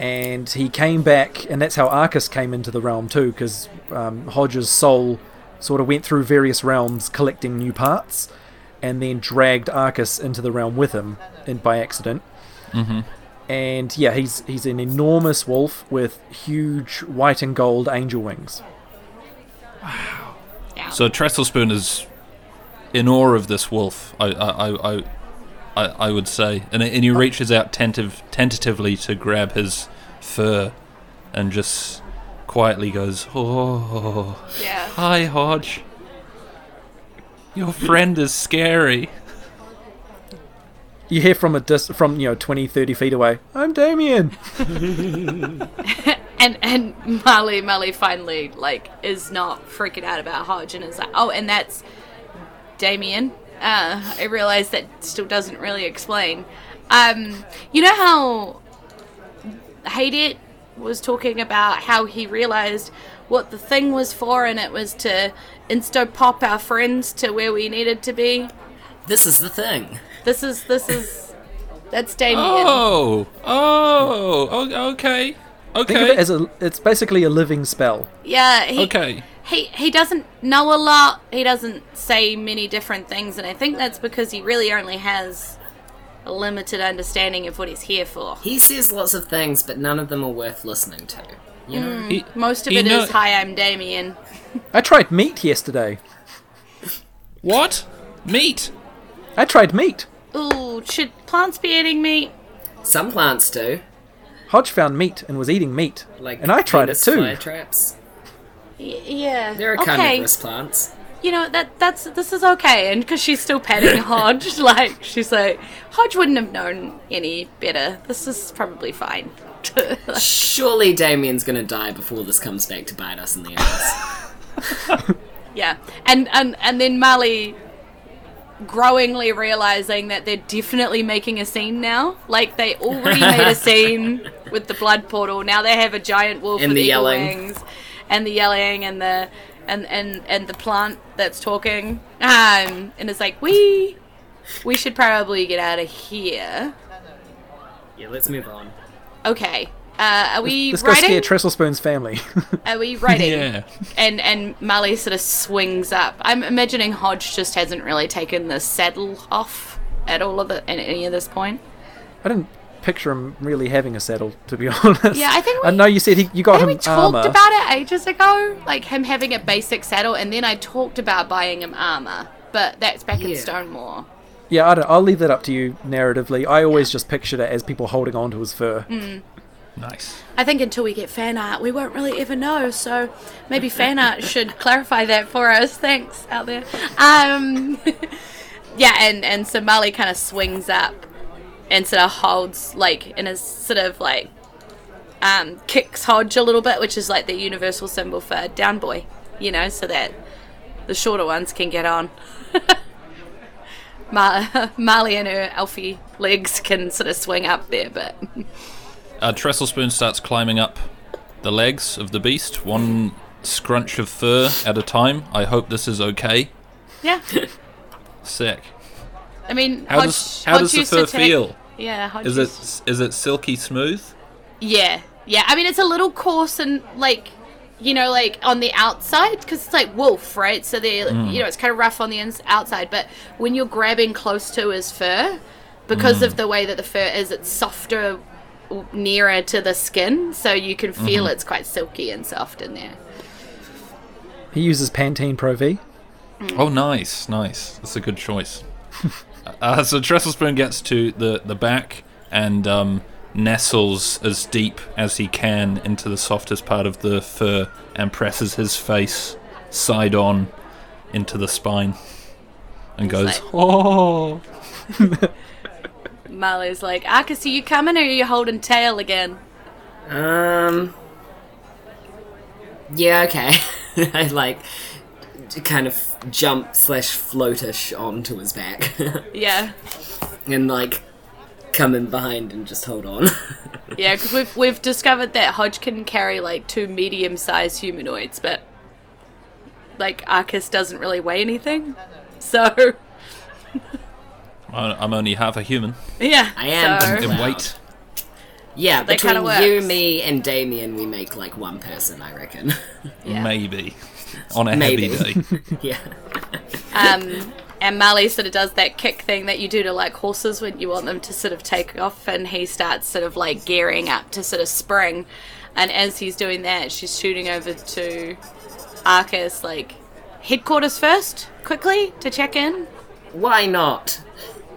And he came back, and that's how Arcus came into the realm too, because um, Hodge's soul sort of went through various realms collecting new parts, and then dragged Arcus into the realm with him, and by accident. Mm-hmm. And yeah, he's he's an enormous wolf with huge white and gold angel wings. Yeah. So Trestle Spoon is in awe of this wolf. I, I, I, I, I, I would say, and and he reaches out tentative, tentatively to grab his fur, and just quietly goes, "Oh, yeah. hi, Hodge. Your friend is scary." You hear from a dis- from you know 20, 30 feet away. I'm Damien. And and Marley Marley finally like is not freaking out about Hodge and is like, oh, and that's Damien. Uh, I realize that still doesn't really explain. Um, you know how Haydet was talking about how he realized what the thing was for, and it was to insta pop our friends to where we needed to be. This is the thing. This is this is that's Damien. Oh, oh, o- okay, Think of it okay, as a. It's basically a living spell. Yeah, he, okay. he he doesn't know a lot. He doesn't say many different things, and I think that's because he really only has a limited understanding of what he's here for. He says lots of things, but none of them are worth listening to. You know? Hmm. He, Most of he it is know- "Hi, I'm Damien." I tried meat yesterday. What? Meat? I tried meat. Ooh, should plants be eating meat? Some plants do, Hodge found meat and was eating meat, like and I tried it Venus too. Flytraps. Y- yeah. They're okay. carnivorous plants. You know that that's this is okay, and because she's still petting Hodge, like she's like Hodge wouldn't have known any better. This is probably fine. Surely Damien's gonna die before this comes back to bite us in the ass. Yeah, and and and then Marley growingly realizing that they're definitely making a scene now. Like they already made a scene with the blood portal. Now they have a giant wolf And with the yelling. wings, and the yelling, and the and and and the plant that's talking. Um, and it's like we we should probably get out of here. yeah, let's move on. Okay. Uh, are we Let's go scare riding? Trestle Spoon's family. Are we riding? Yeah. And and Molly sort of swings up. I'm imagining Hodge just hasn't really taken the saddle off at all of the at any of this point. I didn't picture him really having a saddle, to be honest. Yeah, I think I know you said he, you got him we talked armor. about it ages ago, like him having a basic saddle, and then I talked about buying him armor. But that's back in Yeah. Stonemore. Yeah, I don't, I'll leave that up to you narratively. I always just pictured it as people holding on to his fur. Mm. Nice. I think until we get fan art, we won't really ever know. So maybe fan art should clarify that for us. Thanks out there. Um, yeah, and and so Marley kind of swings up and sort of holds like in a sort of like um, kicks Hodge a little bit, which is like the universal symbol for down boy. You know, so that the shorter ones can get on. Mar- Marley and her elfie legs can sort of swing up there, but Uh, Trestle Spoon starts climbing up the legs of the beast, one scrunch of fur at a time. I hope this is okay. yeah. Sick. I mean, How Hodge, does how Hodge does the fur take- feel? Yeah, Hodge Is used- it is it silky smooth? Yeah, yeah. I mean, it's a little coarse and like, you know, like on the outside because it's like wolf, right? So they, Mm. you know, it's kind of rough on the ins- outside, but when you're grabbing close to his fur, because Mm. of the way that the fur is, it's softer nearer to the skin, so you can feel Mm-hmm. it's quite silky and soft in there. He uses Pantene Pro V. Oh, nice, nice. That's a good choice. uh, so Trestle Spoon gets to the the back and um, nestles as deep as he can into the softest part of the fur and presses his face side on into the spine and goes, like- "Oh." Marley's like, I can see you coming or are you holding tail again? Um. Yeah, okay. I like kind of jump slash floatish onto his back Yeah. and like come in behind and just hold on. Yeah, because we've we've discovered that Hodge can carry like two medium-sized humanoids, but like Arcus doesn't really weigh anything. So I- I'm only half a human yeah, I am So, in Wow. weight." Yeah, That kinda between you, me, and Damien, we make like one person, I reckon. Yeah. Maybe on a Maybe. heavy day. yeah. um, and Marley sort of does that kick thing that you do to like horses when you want them to sort of take off, and he starts sort of like gearing up to sort of spring. And as he's doing that, she's shooting over to Arcus, like headquarters first, quickly to check in. Why not?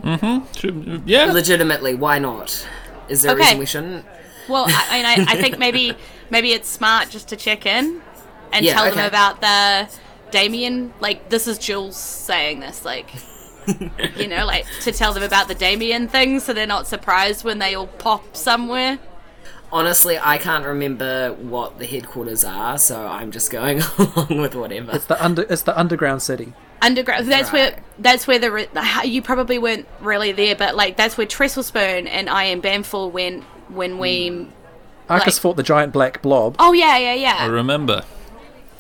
Mm hmm. yeah, Legitimately, why not? Is there Okay. a reason we shouldn't? Well, I, I, mean, I, I think maybe maybe it's smart just to check in and Yeah, tell them about the Damien. Like this is Jules saying this, like you know, like to tell them about the Damien thing, so they're not surprised when they all pop somewhere. Honestly, I can't remember what the headquarters are, so I'm just going along with whatever. It's the under. It's the underground city. Underground. That's Right. where. That's where the. re- You probably weren't really there, but like that's where Trestle Spoon and I am Bamful went when we. Hmm. Arcus Like- fought the giant black blob. Oh yeah, yeah, yeah. I yeah. remember.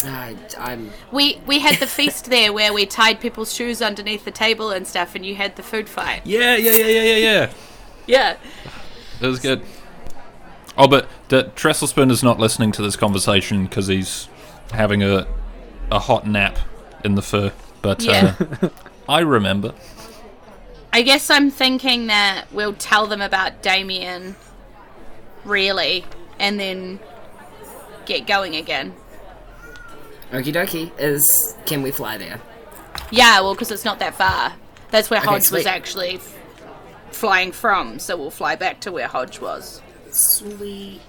I, I'm We we had the feast there where we tied people's shoes underneath the table and stuff, and you had the food fight. Yeah, yeah, yeah, yeah, yeah, yeah. Yeah. That was good. Oh, but D- Trestlespoon is not listening to this conversation because he's having a a hot nap in the fur. But Yeah. uh, I remember. I guess I'm thinking that we'll tell them about Damien, really, and then get going again. okie dokie. Is can we fly there? Yeah, well, because it's not that far. That's where Okay, Hodge was actually f- flying from, so we'll fly back to where Hodge was. Sweet.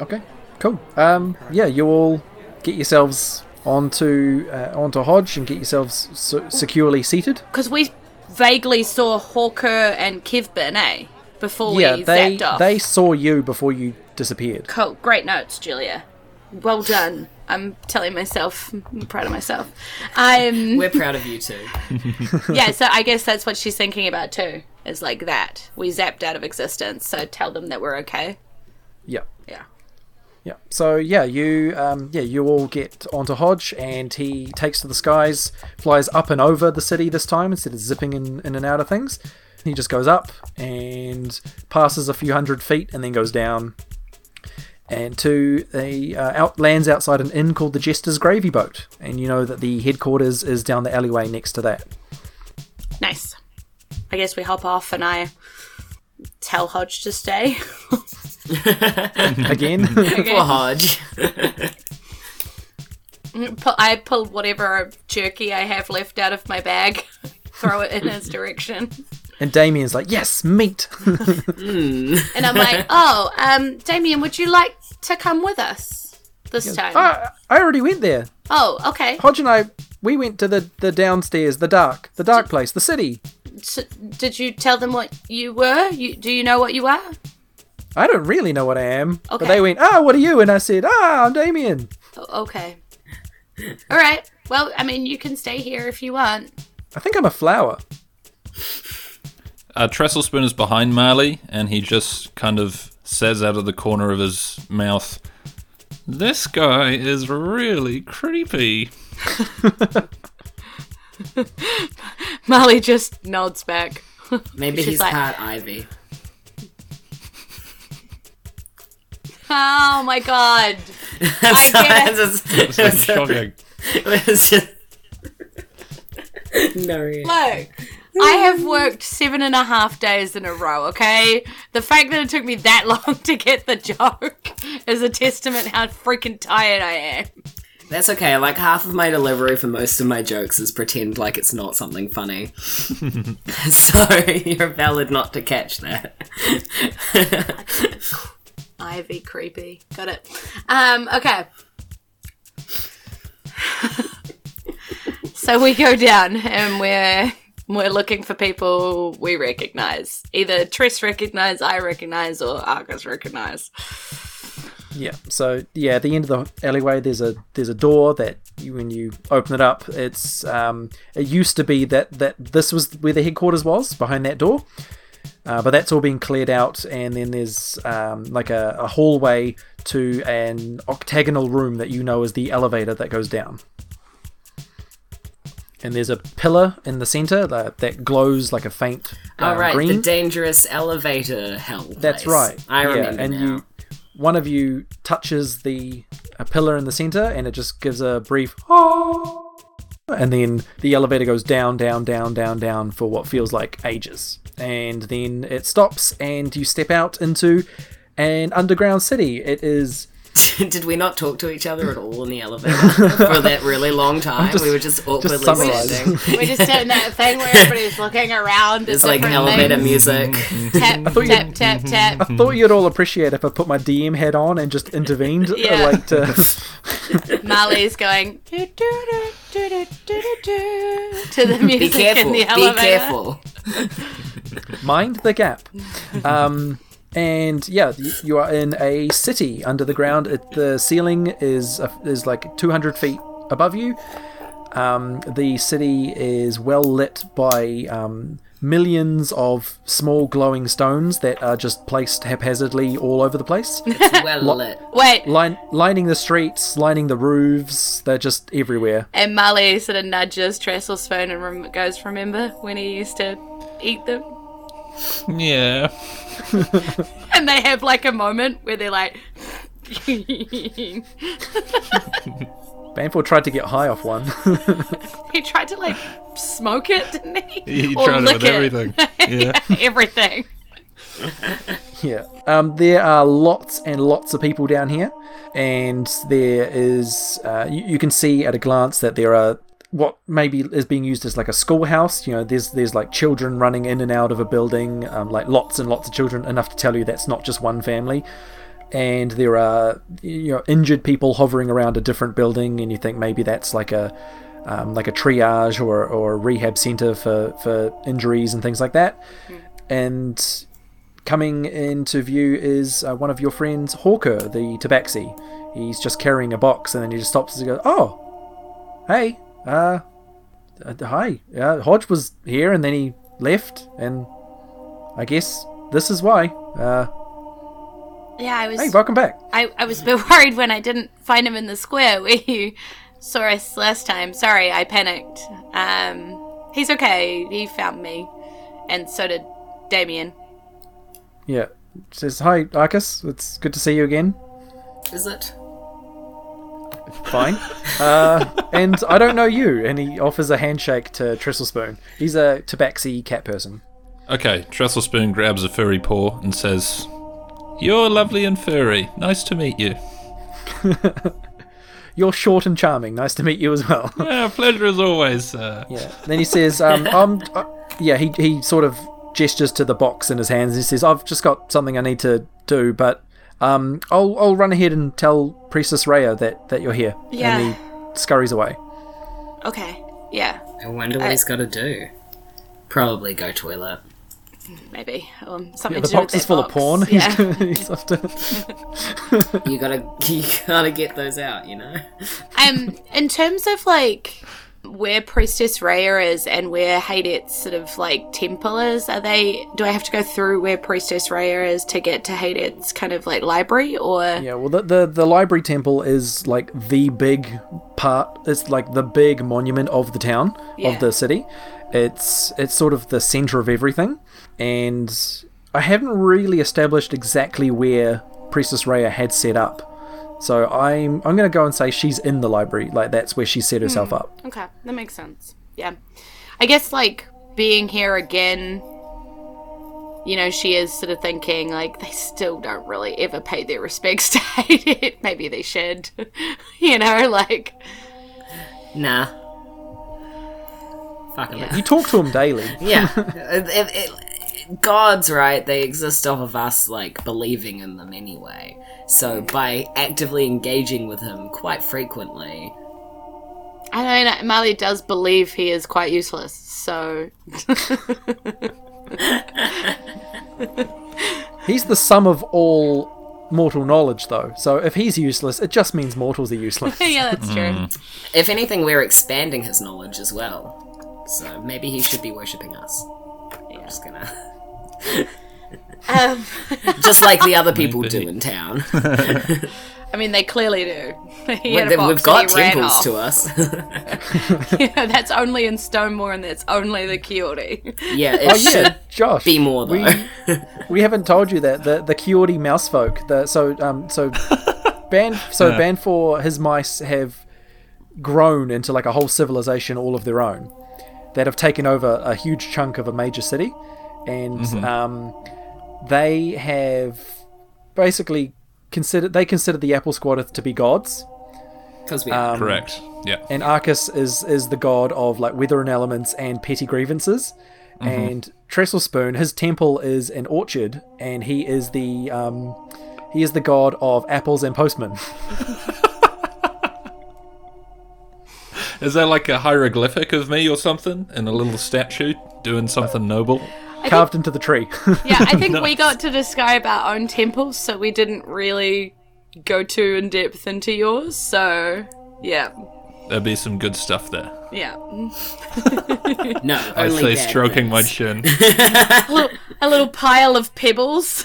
Okay, cool. Um, yeah, you all get yourselves onto uh, onto Hodge and get yourselves se- securely seated. Because we vaguely saw Hawker and Kivbin, eh? Before yeah, we they zapped off. they saw you before you disappeared. Cool. Great notes, Julia. Well done. I'm telling myself, I'm proud of myself. I'm We're proud of you too. yeah. So I guess that's what she's thinking about too. Is like that we zapped out of existence. So tell them that we're okay. Yeah. Yeah. So yeah, you um, yeah you all get onto Hodge, and he takes to the skies, flies up and over the city this time instead of zipping in, in and out of things. He just goes up and passes a few hundred feet, and then goes down and to a uh, out lands outside an inn called the Jester's Gravy Boat, and you know that the headquarters is down the alleyway next to that. Nice. I guess we hop off and I tell Hodge to stay. Again, Poor Hodge. I pull whatever jerky I have left out of my bag, throw it in his direction. and Damien's like, "Yes, meat." And I'm like, oh, um, Damien, would you like to come with us this time? I, I already went there. Oh, okay. Hodge and I, we went to the the downstairs, the dark, the dark place, the city. So, did you tell them what you were? You do you know what you are? I don't really know what I am, but Okay. they went, "Ah, what are you?" And I said, "Ah, I'm Damien." Oh, okay. All right. Well, I mean, you can stay here if you want. I think I'm a flower. Uh, Trestle Spoon is behind Marley, and he just kind of says out of the corner of his mouth, This guy is really creepy. Molly just nods back. Maybe She's he's like- part Ivy. Oh my god. I get it. It's just- It's shocking. it's just- no. Look, I have worked seven and a half days in a row, okay? The fact that it took me that long to get the joke is a testament how freaking tired I am. That's okay. Like half of my delivery for most of my jokes is pretend like it's not something funny. so you're valid not to catch that. Ivy creepy. Got it. Um, okay. so we go down and we're we're looking for people we recognize. Either Tress recognize, I recognize, or Arcus recognize. Yeah. So yeah, at the end of the alleyway, there's a there's a door that you, when you open it up, it's um it used to be that that this was where the headquarters was behind that door, uh, but that's all been cleared out, and then there's um like a, a hallway to an octagonal room that you know is the elevator that goes down. And there's a pillar in the center that, that glows like a faint uh, All right, green. the dangerous elevator hell. That's place. right. I yeah, remember and now. you, one of you touches the a pillar in the center, and it just gives a brief, "Oh," and then the elevator goes down, down, down, down, down for what feels like ages, and then it stops, and you step out into an underground city. It is. Did we not talk to each other at all in the elevator for that really long time? just- we were just awkwardly summarise. sitting. We're just doing that thing where everybody's looking around. It's like elevator music. Tap, thought you- tap, tap, tap. I thought you'd all appreciate if I put my DM head on and just intervened, uh, Yeah. like to. Molly's going "Do, do, do, do, do, do, do, do," to the music Be careful. in the elevator. Be careful. mind the gap. Um, and yeah, you are in a city under the ground. It, the ceiling is uh, is like 200 feet above you. Um, the city is well lit by um, millions of small glowing stones that are just placed haphazardly all over the place, It's well lit. Wait, Line, lining the streets, lining the roofs. They're just everywhere. and Molly sort of nudges Trestle Spoon and rem- goes, Remember when he used to eat them? Yeah. And they have like a moment where they're like, Banfor tried to get high off one. He tried to like smoke it, didn't he? He Or tried it with everything. Yeah. Everything. Yeah. Um, there are lots and lots of people down here, and there is uh, you, you can see at a glance that there are what maybe is being used as like a schoolhouse. You know, there's there's like children running in and out of a building, um, like lots and lots of children, enough to tell you that's not just one family. And there are you know injured people hovering around a different building, and you think maybe that's like a um, like a triage or, or a rehab center for, for injuries and things like that. And coming into view is uh, one of your friends, Hawker, the tabaxi. He's just carrying a box, and then he just stops and goes, "Oh, hey, uh, uh, hi. Uh, Hodge was here, and then he left, and I guess this is why. Uh, Yeah, I was. hey, welcome back. I, I was a bit worried when I didn't find him in the square where you saw us last time. Sorry, I panicked. Um, he's okay. He found me, and so did Damien. Yeah, says hi, Arcus. It's good to see you again. is it? Fine. Uh, and I don't know you. And he offers a handshake to Trestlespoon. He's a tabaxi cat person. Okay, Trestle Spoon grabs a furry paw and says, You're lovely and furry. Nice to meet you. You're short and charming. Nice to meet you as well. Yeah, pleasure as always. Uh, Yeah. Then he says, um, um, uh, yeah, he, he sort of gestures to the box in his hands. He says, I've just got something I need to do, but um, I'll, I'll run ahead and tell Priestess Rhea that, that you're here. Yeah. And he scurries away. Okay. Yeah. I wonder what he's got to do. Probably go toilet. Maybe. Um, something Yeah, the to do box with is that full of porn. Yeah. He's, he's off to- You gotta, you gotta get those out. You know. um, in terms of like where Priestess Rhea is and where Hadet's sort of like temple is, are they? Do I have to go through where Priestess Rhea is to get to Hadet's kind of like library, or Yeah, well, the, the the library temple is like the big part. It's like the big monument of the town Yeah. of the city. It's it's sort of the center of everything, and I haven't really established exactly where Priestess Rhea had set up. So I'm I'm gonna go and say she's in the library. Like that's where she set herself hmm. up. Okay, that makes sense. Yeah. I guess like being here again, you know, she is sort of thinking like they still don't really ever pay their respects to Hadet. Maybe they should. you know, like Nah. Fucking Yeah. You talk to him daily. Yeah. It- it- it- gods, right? They exist off of us, like, believing in them anyway. So by actively engaging with him quite frequently, I mean Mali does believe he is quite useless, so He's the sum of all mortal knowledge, though. So if he's useless, it just means mortals are useless. yeah, that's true. Mm. if anything, we're expanding his knowledge as well. So maybe he should be worshipping us. I'm just gonna. Um, just like the other people Maybe. do in town. I mean, they clearly do. He We've had a box got and he ran temples to us. Yeah, that's only in Stonemore, and that's only the Kiori. yeah, it Oh yeah, should Josh. be more though. We, we haven't told you that the the Kiori mouse folk. The so um so band so Yeah. band for his mice have grown into like a whole civilization all of their own that have taken over a huge chunk of a major city, and um they have basically considered they consider the Apple Squadeth to be gods. Because we Um, correct. Yeah. and Arcus is is the god of like weather and elements and petty grievances. And Trestle Spoon, his temple is an orchard, and he is the um, he is the god of apples and postmen. Is that like a hieroglyphic of me or something? In a little statue doing something noble? Carved into the tree. Yeah, I think we got to describe our own temples, so we didn't really go too in depth into yours. So, yeah, There'd be some good stuff there. yeah. no, I only say bad stroking my chin. A little, a little pile of pebbles.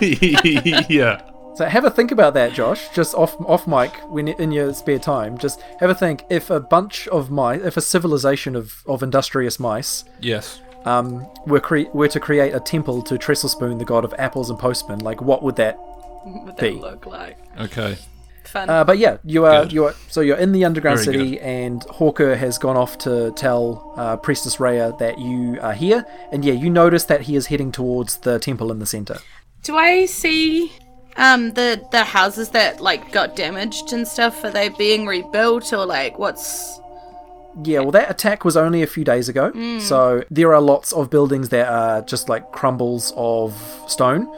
yeah. so have a think about that, Josh. Just off off mic when in your spare time. Just have a think. If a bunch of mice, if a civilization of, of industrious mice Yes. Um, were cre- were to create a temple to Trestle Spoon, the god of apples and postmen, like what would that what Be. that look like? Okay. Fun. Uh, but yeah, you are Good. you are so you're in the underground Very city, and Hawker has gone off to tell uh, Priestess Rhea that you are here, and yeah, you notice that he is heading towards the temple in the center. Do I see um the the houses that like got damaged and stuff? Are they being rebuilt or like what's? Yeah, well, that attack was only a few days ago, mm. so there are lots of buildings that are just like crumbles of stone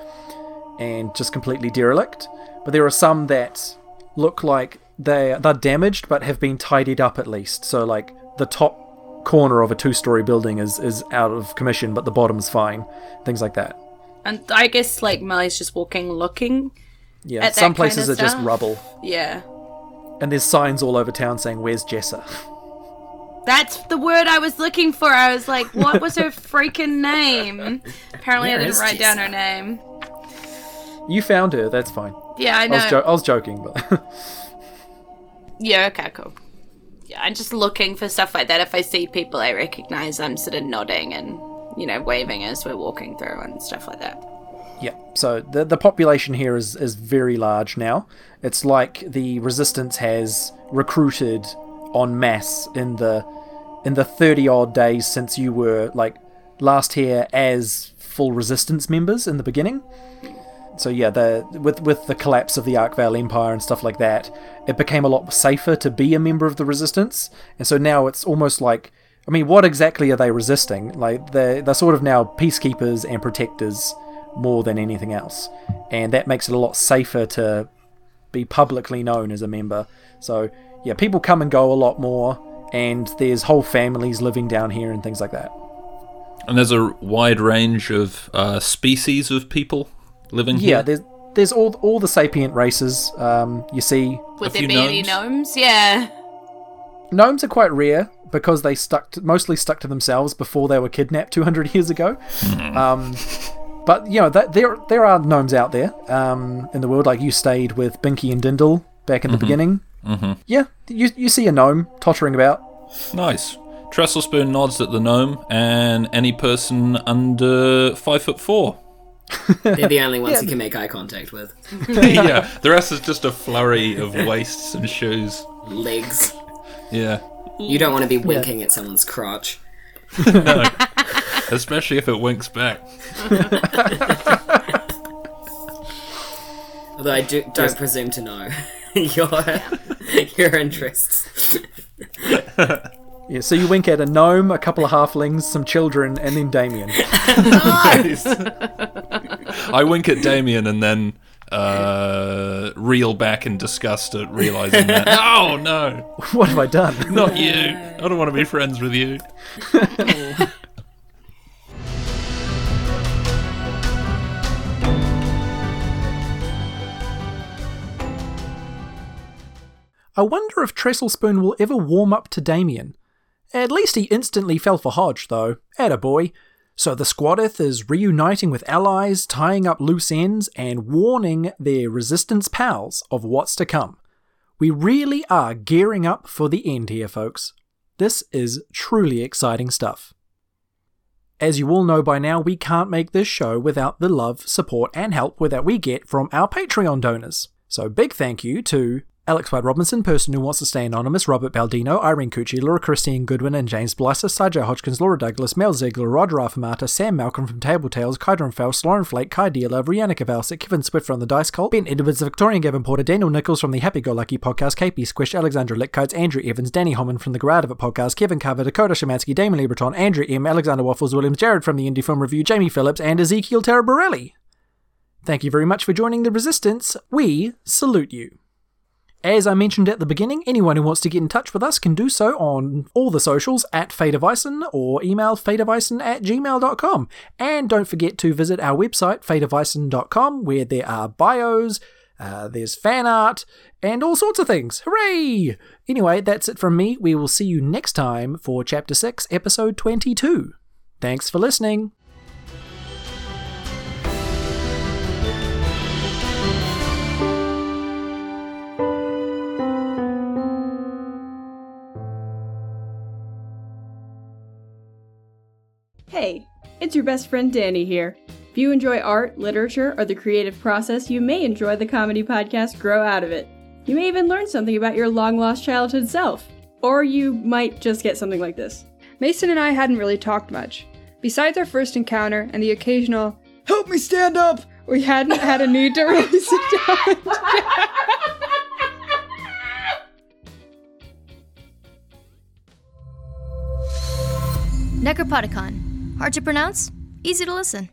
and just completely derelict. But there are some that look like they they're damaged but have been tidied up at least. So like the top corner of a two-story building is is out of commission, but the bottom's fine. Things like that. And I guess like Molly's just walking, looking. Yeah, some kind places of are just rubble, Yeah, and there's signs all over town saying "Where's Jessa?" that's the word I was looking for. I was like, what was her freaking name? Apparently, Where I didn't write down her name. You found her. That's fine. Yeah, I I know. was, jo- I was joking, but Yeah, okay, cool. Yeah, I'm just looking for stuff like that. If I see people I recognize, I'm sort of nodding and, you know, waving as we're walking through and stuff like that. Yeah, so the the population here is is very large now. It's like the resistance has recruited en masse in the in the 30 odd days since you were like last here as full resistance members in the beginning. So yeah, the with with the collapse of the Arkvale Empire and stuff like that, it became a lot safer to be a member of the resistance. And so now it's almost like I mean, what exactly are they resisting? Like they're they're sort of now peacekeepers and protectors more than anything else. And that makes it a lot safer to be publicly known as a member. So, yeah, people come and go a lot more, and there's whole families living down here and things like that. And there's a wide range of uh, species of people living Yeah, here. there's there's all all the sapient races. Um, you see, Would A there few be any gnomes? gnomes? Yeah. gnomes are quite rare because they stuck to, mostly stuck to themselves before they were kidnapped 200 years ago. Um, but you know, that, there there are gnomes out there um, in the world. Like you stayed with Binky and Dindle back in the beginning. Mm-hmm. Yeah, you you see a gnome tottering about. Nice. Trestlespoon nods at the gnome and any person under five foot four. They're the only ones Yeah. you can make eye contact with. yeah, the rest is just a flurry of waists and shoes. Legs. Yeah, You don't want to be winking at someone's crotch. no. Especially if it winks back. Although I do, don't presume to know your your interests. Yeah, so you wink at a gnome, a couple of halflings, some children, and then Damien. I wink at Damien and then uh, reel back in disgust at realizing that. oh no, what have I done? not you. I don't want to be friends with you. I wonder if Trestlespoon will ever warm up to Damien. At least he instantly fell for Hodge, though. Atta boy. So the Squadeth is reuniting with allies, tying up loose ends, and warning their resistance pals of what's to come. We really are gearing up for the end here, folks. This is truly exciting stuff. As you all know by now, we can't make this show without the love, support, and help that we get from our Patreon donors. So big thank you to Alex White Robinson, person who wants to stay anonymous, Robert Baldino, Irene Cucci, Laura Christine Goodwin, and James Blyser, Sajay Hodgkins, Laura Douglas, Mel Ziegler, Roger Affamata, Sam Malcolm from Table Tales, Kydron Faust, Lauren Flake, Kai Dealer, Brianna Kavalsik, Kevin Swift from the Dice Cult, Ben Edwards, Victorian Gavin Porter, Daniel Nichols from the Happy Go Lucky podcast, KP Squish, Alexandra Litkites, Andrew Evans, Danny Homan from the Grow Out of It podcast, Kevin Carver, Dakota Shemansky, Damon Lieberton, Andrew M, Alexander Waffles Williams, Jared from the Indie Film Review, Jamie Phillips, and Ezekiel Taraborelli. Thank you very much for joining the Resistance. We salute you. As I mentioned at the beginning, anyone who wants to get in touch with us can do so on all the socials at Fadeavison or email fadeavison at gmail.com. And don't forget to visit our website, fadeavison.com, where there are bios, uh, there's fan art, and all sorts of things. Hooray! Anyway, that's it from me. We will see you next time for Chapter 6, Episode 22. Thanks for listening. Hey, it's your best friend Danny here. If you enjoy art, literature, or the creative process, you may enjoy the comedy podcast Grow Out of It. You may even learn something about your long lost childhood self. Or you might just get something like this. Mason and I hadn't really talked much. Besides our first encounter and the occasional, help me stand up, we hadn't had a need to really sit down. Necropodicon. Hard to pronounce? Easy to listen.